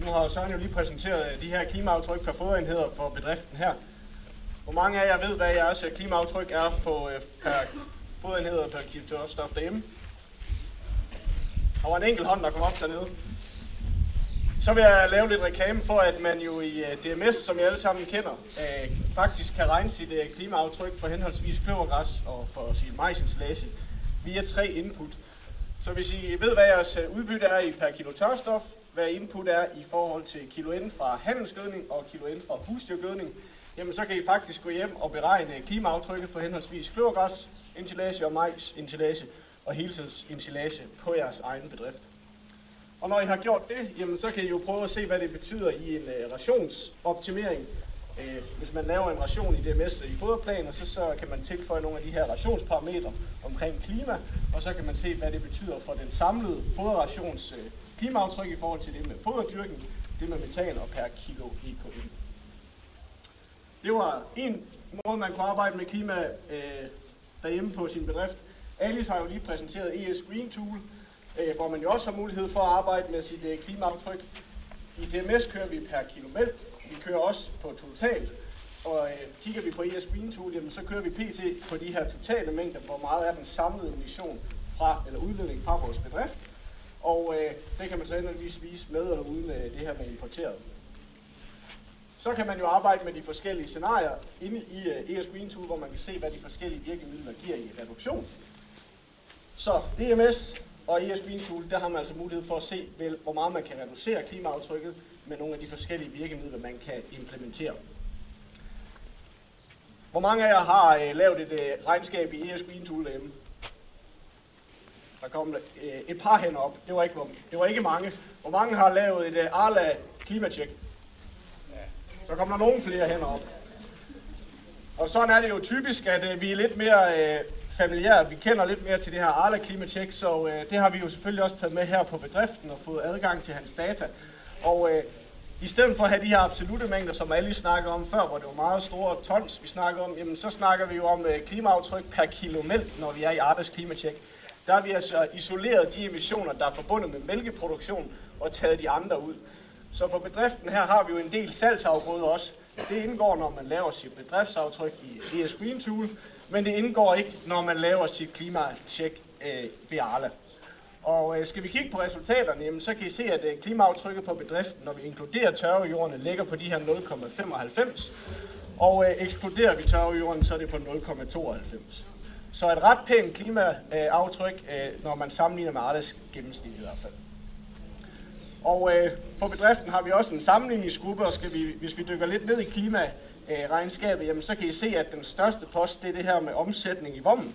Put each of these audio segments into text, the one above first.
Nu har Søren jo lige præsenteret øh, de her klimaaftryk per foderenheder for bedriften her. Hvor mange af jer ved, hvad jeres øh, klimaaftryk er på øh, per foderenheder per kilo tørstof derhjemme? Der var en enkelt hånd, der kom op dernede. Så vil jeg lave lidt reklame for, at man jo i øh, DMS, som I alle sammen kender, faktisk kan regne sit uh, klimaaftryk for henholdsvis kløvergræs og for sin majsinstallage via tre input. Så hvis I ved, hvad jeres udbytte er i per kilo tørstof, hvad input er i forhold til kilo N fra handelsgødning og kilo N fra husdyrgødning, jamen så kan I faktisk gå hjem og beregne klimaaftrykket for henholdsvis kløvergræs, ensilage og majs, ensilage og heltidsensilage på jeres egen bedrift. Og når I har gjort det, jamen, så kan I jo prøve at se, hvad det betyder i en uh, rationsoptimering. Uh, hvis man laver en ration i DMS i foderplaner, så, så kan man tilføje nogle af de her rationsparametre omkring klima, og så kan man se, hvad det betyder for den samlede foderrations uh, klimaaftryk i forhold til det med foderdyrken, det med metan og per kilo EKM. Det var en måde, man kunne arbejde med klima øh, derhjemme på sin bedrift. Alice har jo lige præsenteret ES Green Tool, øh, hvor man jo også har mulighed for at arbejde med sit øh, klimaaftryk. I DMS kører vi per kilo mælk, vi kører også på totalt, og øh, kigger vi på ES Green Tool, jamen, så kører vi PT på de her totale mængder, hvor meget er den samlede emission fra, eller udledning fra vores bedrift. Og øh, det kan man så endeligvis vise med eller uden øh, det her med importeret. Så kan man jo arbejde med de forskellige scenarier inde i øh, ES Green Tool, hvor man kan se, hvad de forskellige virkemidler giver i reduktion. Så DMS og ES Green Tool, der har man altså mulighed for at se, vel, hvor meget man kan reducere klimaaftrykket med nogle af de forskellige virkemidler, man kan implementere. Hvor mange af jer har øh, lavet et øh, regnskab i ES Green Tool derhjemme? Der kom uh, et par hænder op. Det var, ikke, det var ikke mange. Hvor mange har lavet et uh, Arla klimatjek? Så kommer der nogle flere hænder op. Og sådan er det jo typisk, at uh, vi er lidt mere uh, familiært. Vi kender lidt mere til det her Arla klimatjek, så øh, det har vi jo selvfølgelig også taget med her på bedriften og fået adgang til hans data. Og øh, i stedet for at have de her absolute mængder, som alle snakkede om før, hvor det var meget store tons, vi snakker om, jamen så snakker vi jo om øh, klimaaftryk per kilo mælk, når vi er i Arlas klimatjek. Der har vi altså isoleret de emissioner, der er forbundet med mælkeproduktion, og taget de andre ud. Så på bedriften her har vi jo en del salgsafgrøder også. Det indgår, når man laver sit bedriftsaftryk i ES Green Tool, men det indgår ikke, når man laver sit klimacheck øh, ved Arla. Og øh, skal vi kigge på resultaterne, jamen, så kan I se, at øh, klimaaftrykket på bedriften, når vi inkluderer tørvejordene, ligger på de her 0,95. Og øh, ekskluderer vi tørvejorden, så er det på 0,92. Så et ret pænt klimaaftryk, øh, når man sammenligner med Arles gennemsnit i hvert fald. Og øh, på bedriften har vi også en sammenligningsgruppe, og skal vi, hvis vi dykker lidt ned i klima regnskabet, jamen så kan I se, at den største post, det er det her med omsætning i vommen.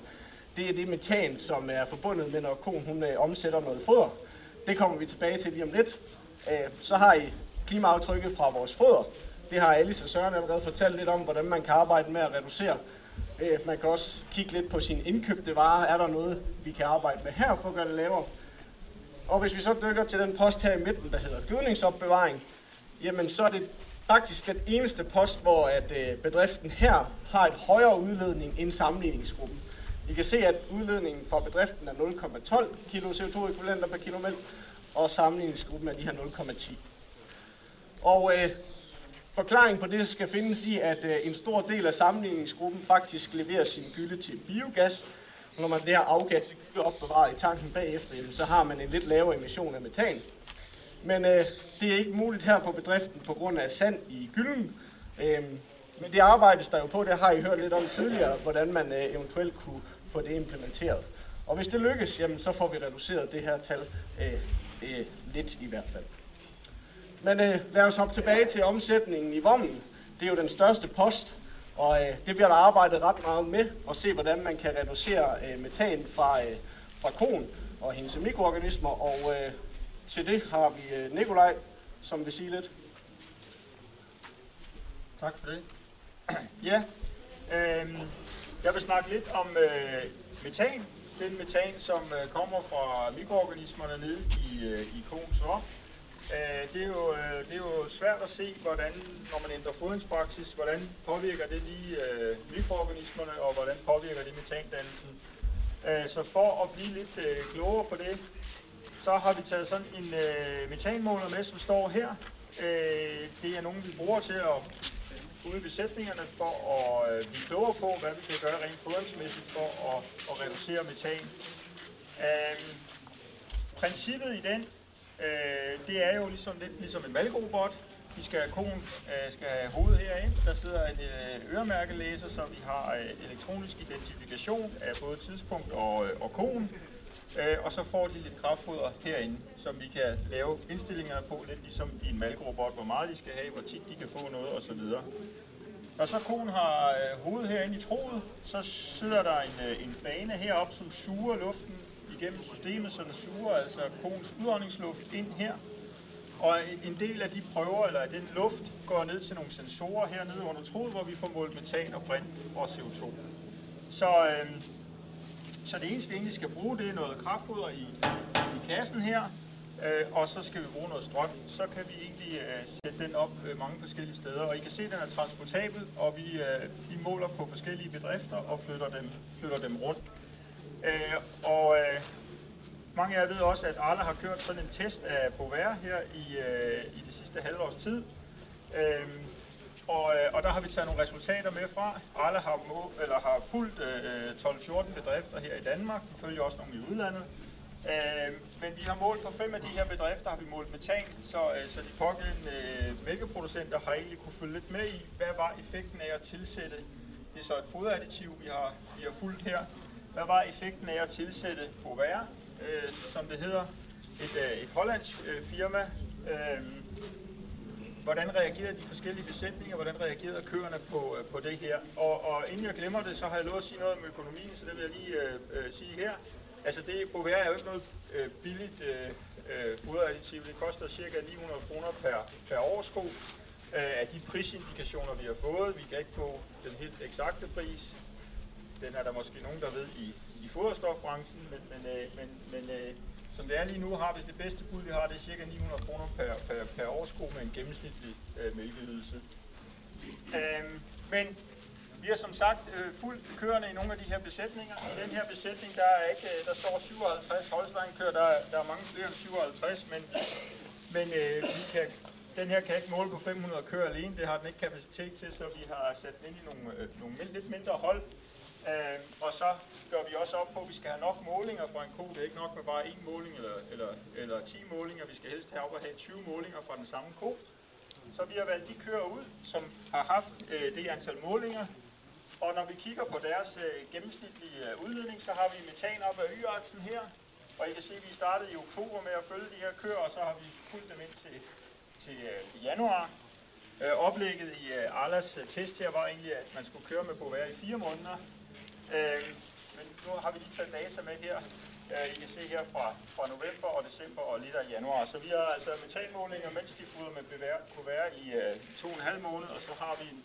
Det er det metan, som er forbundet med, når konen hun, øh, omsætter noget foder. Det kommer vi tilbage til lige om lidt. Øh, så har I klimaaftrykket fra vores foder. Det har Alice og Søren allerede fortalt lidt om, hvordan man kan arbejde med at reducere. Øh, man kan også kigge lidt på sine indkøbte varer. Er der noget, vi kan arbejde med her for at gøre det lavere? Og hvis vi så dykker til den post her i midten, der hedder gødningsopbevaring, jamen så er det faktisk den eneste post, hvor at øh, bedriften her har et højere udledning end sammenligningsgruppen. I kan se, at udledningen fra bedriften er 0,12 kg CO2-ekvivalenter per kilo mælk, og sammenligningsgruppen er de her 0,10. Og øh, forklaringen på det skal findes i, at øh, en stor del af sammenligningsgruppen faktisk leverer sin gylde til biogas. Og når man det her afgas gylde opbevaret i tanken bagefter, så har man en lidt lavere emission af metan. Men øh, det er ikke muligt her på bedriften på grund af sand i gylden. Øh, men det arbejdes der jo på, det har I hørt lidt om tidligere, hvordan man øh, eventuelt kunne få det implementeret. Og hvis det lykkes, jamen, så får vi reduceret det her tal øh, øh, lidt i hvert fald. Men øh, lad os hoppe tilbage til omsætningen i vommen. Det er jo den største post, og øh, det bliver der arbejdet ret meget med, at se hvordan man kan reducere øh, metan fra, øh, fra kon og hendes mikroorganismer, og øh, til det har vi øh, Nikolaj, som vil sige lidt. Tak for det. Ja, øh, jeg vil snakke lidt om øh, metan. Den metan, som øh, kommer fra mikroorganismerne nede i, øh, i koens vom. Øh, det, er jo, øh, det er jo svært at se, hvordan, når man ændrer fodringspraksis, hvordan påvirker det lige øh, mikroorganismerne, og hvordan påvirker det metandannelsen. Øh, så for at blive lidt øh, klogere på det, så har vi taget sådan en øh, metanmåler med, som står her. Øh, det er nogen, vi bruger til at ude i besætningerne for at øh, blive klogere på, hvad vi kan gøre rent fodringsmæssigt for at, at reducere metan. Øh, princippet i den, øh, det er jo ligesom lidt ligesom en valgrobot. Vi skal have konen øh, skal have hovedet herind. Der sidder en øh, øremærkelæser, så vi har øh, elektronisk identifikation af både tidspunkt og, øh, og konen. Øh, og så får de lidt kraftfoder herinde, som vi kan lave indstillinger på, lidt ligesom i en malkerobot, hvor meget de skal have, hvor tit de kan få noget osv. Når så konen har øh, hovedet herinde i troet, så sidder der en, øh, en fane heroppe, som suger luften igennem systemet, så den suger altså konens udåndingsluft ind her. Og en del af de prøver, eller den luft, går ned til nogle sensorer hernede under troet, hvor vi får målt metan og brint og CO2. Så, øh, så det eneste, vi egentlig skal bruge, det er noget kraftfoder i, i kassen her, øh, og så skal vi bruge noget strøm. Så kan vi egentlig øh, sætte den op øh, mange forskellige steder, og I kan se, at den er transportabel, og vi, øh, vi måler på forskellige bedrifter og flytter dem, flytter dem rundt. Øh, og øh, mange af jer ved også, at Arla har kørt sådan en test af Bovær her i, øh, i det sidste halvårs tid. Øh, og, øh, og der har vi taget nogle resultater med fra. Arla har, må, eller har fulgt øh, 12-14 bedrifter her i Danmark. De følger også nogle i udlandet. Øh, men vi har målt på fem af de her bedrifter, har vi målt metan, så, øh, så de pågældende øh, mælkeproducenter har egentlig kunne følge lidt med i, hvad var effekten af at tilsætte, det er så et foderadditiv, vi har, vi har fulgt her, hvad var effekten af at tilsætte Bovær, øh, som det hedder, et, øh, et hollandsk øh, firma, øh, hvordan reagerede de forskellige besætninger, hvordan reagerede køerne på, øh, på det her. Og, og inden jeg glemmer det, så har jeg lovet at sige noget om økonomien, så det vil jeg lige øh, øh, sige her. Altså det Bovær er jo ikke noget øh, billigt øh, øh, foderadditiv. Det koster ca. 900 kroner per, per årsko øh, af de prisindikationer, vi har fået. Vi kan ikke få den helt eksakte pris. Den er der måske nogen, der ved i, i foderstofbranchen, men, men, øh, men, men øh, som det er lige nu, har vi det bedste bud, vi har, det er ca. 900 kroner per, per, per årsko med en gennemsnitlig øh, mælkeydelse. Øhm, men vi har som sagt øh, fuldt kørende i nogle af de her besætninger. I den her besætning, der, er ikke, øh, der står 57 Holstein kører, der, der er mange flere end 57, men, men øh, vi kan, den her kan ikke måle på 500 køer alene, det har den ikke kapacitet til, så vi har sat den ind i nogle, øh, nogle lidt mindre hold. Øh, og så gør vi også op på, at vi skal have nok målinger fra en ko. Det er ikke nok med bare én måling eller, eller, eller 10 målinger. Vi skal helst have op og have 20 målinger fra den samme ko. Så vi har valgt de køer ud, som har haft øh, det antal målinger, og når vi kigger på deres øh, gennemsnitlige øh, udledning, så har vi metan op ad y-aksen her. Og I kan se, at vi startede i oktober med at følge de her køer, og så har vi fulgt dem ind til, til øh, januar. Øh, oplægget i øh, Arlas øh, test her var egentlig, at man skulle køre med på hver i fire måneder. Øh, men nu har vi lige taget data med her. Øh, I kan se her fra, fra november og december og lidt af januar. Så vi har altså metanmålinger, mens de fodrer med bevær, kunne være i øh, to og en halv måned, og så har vi en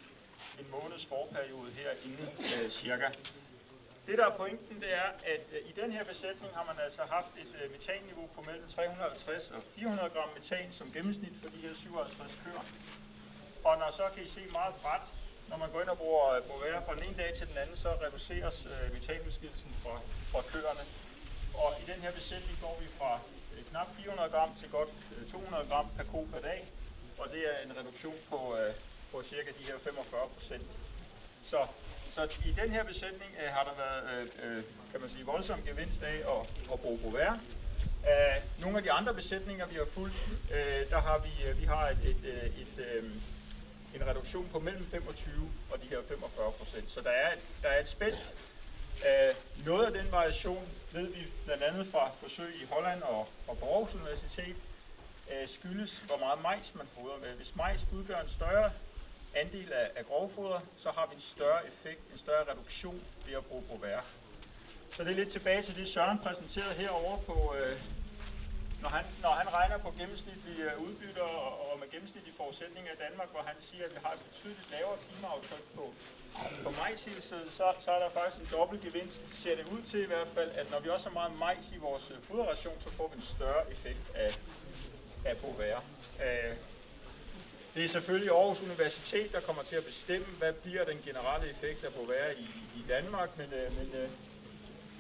en måneds forperiode her inden øh, cirka. Det der er pointen, det er, at øh, i den her besætning har man altså haft et øh, metanniveau på mellem 350 og 400 gram metan som gennemsnit for de her 57 køer. Og når så kan I se meget bræt, når man går ind og bruger øh, Bovera fra den ene dag til den anden, så reduceres øh, metanudskillelsen fra, fra køerne. Og i den her besætning går vi fra øh, knap 400 gram til godt øh, 200 gram per ko per dag. Og det er en reduktion på, øh, på cirka de her 45 procent. Så, så i den her besætning øh, har der været, øh, øh, kan man sige, voldsom gevinst af at, at bruge Bovera. Af nogle af de andre besætninger, vi har fulgt, øh, der har vi, øh, vi har et, et, et, et, øh, en reduktion på mellem 25 og de her 45 procent. Så der er, der er et spænd. Uh, noget af den variation ved vi blandt andet fra forsøg i Holland og, og på Aarhus Universitet, uh, skyldes, hvor meget majs man fodrer med. Hvis majs udgør en større andel af, af grovfoder, så har vi en større effekt, en større reduktion ved at bruge Bovær. Så det er lidt tilbage til det, Søren præsenterede herovre på, øh, når, han, når han regner på gennemsnitlige øh, udbytter og, og med gennemsnitlige forudsætninger i Danmark, hvor han siger, at vi har et betydeligt lavere klimaaftryk på, på majshilset, så, så er der faktisk en dobbelt gevinst, ser det ud til i hvert fald, at når vi også har meget majs i vores øh, foderration, så får vi en større effekt af, af Bovær. Øh, det er selvfølgelig Aarhus Universitet, der kommer til at bestemme, hvad bliver den generelle effekt af Bovær i, i Danmark, men, øh, men øh,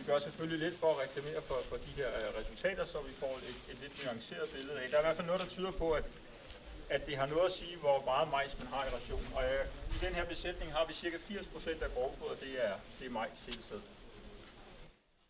vi gør selvfølgelig lidt for at reklamere for, for de her øh, resultater, så vi får et, et lidt nuanceret billede af. Der er i hvert fald noget, der tyder på, at, at det har noget at sige, hvor meget majs man har i rationen. Og øh, i den her besætning har vi cirka 80% af grovfoder, det er, det er majs hele tiden.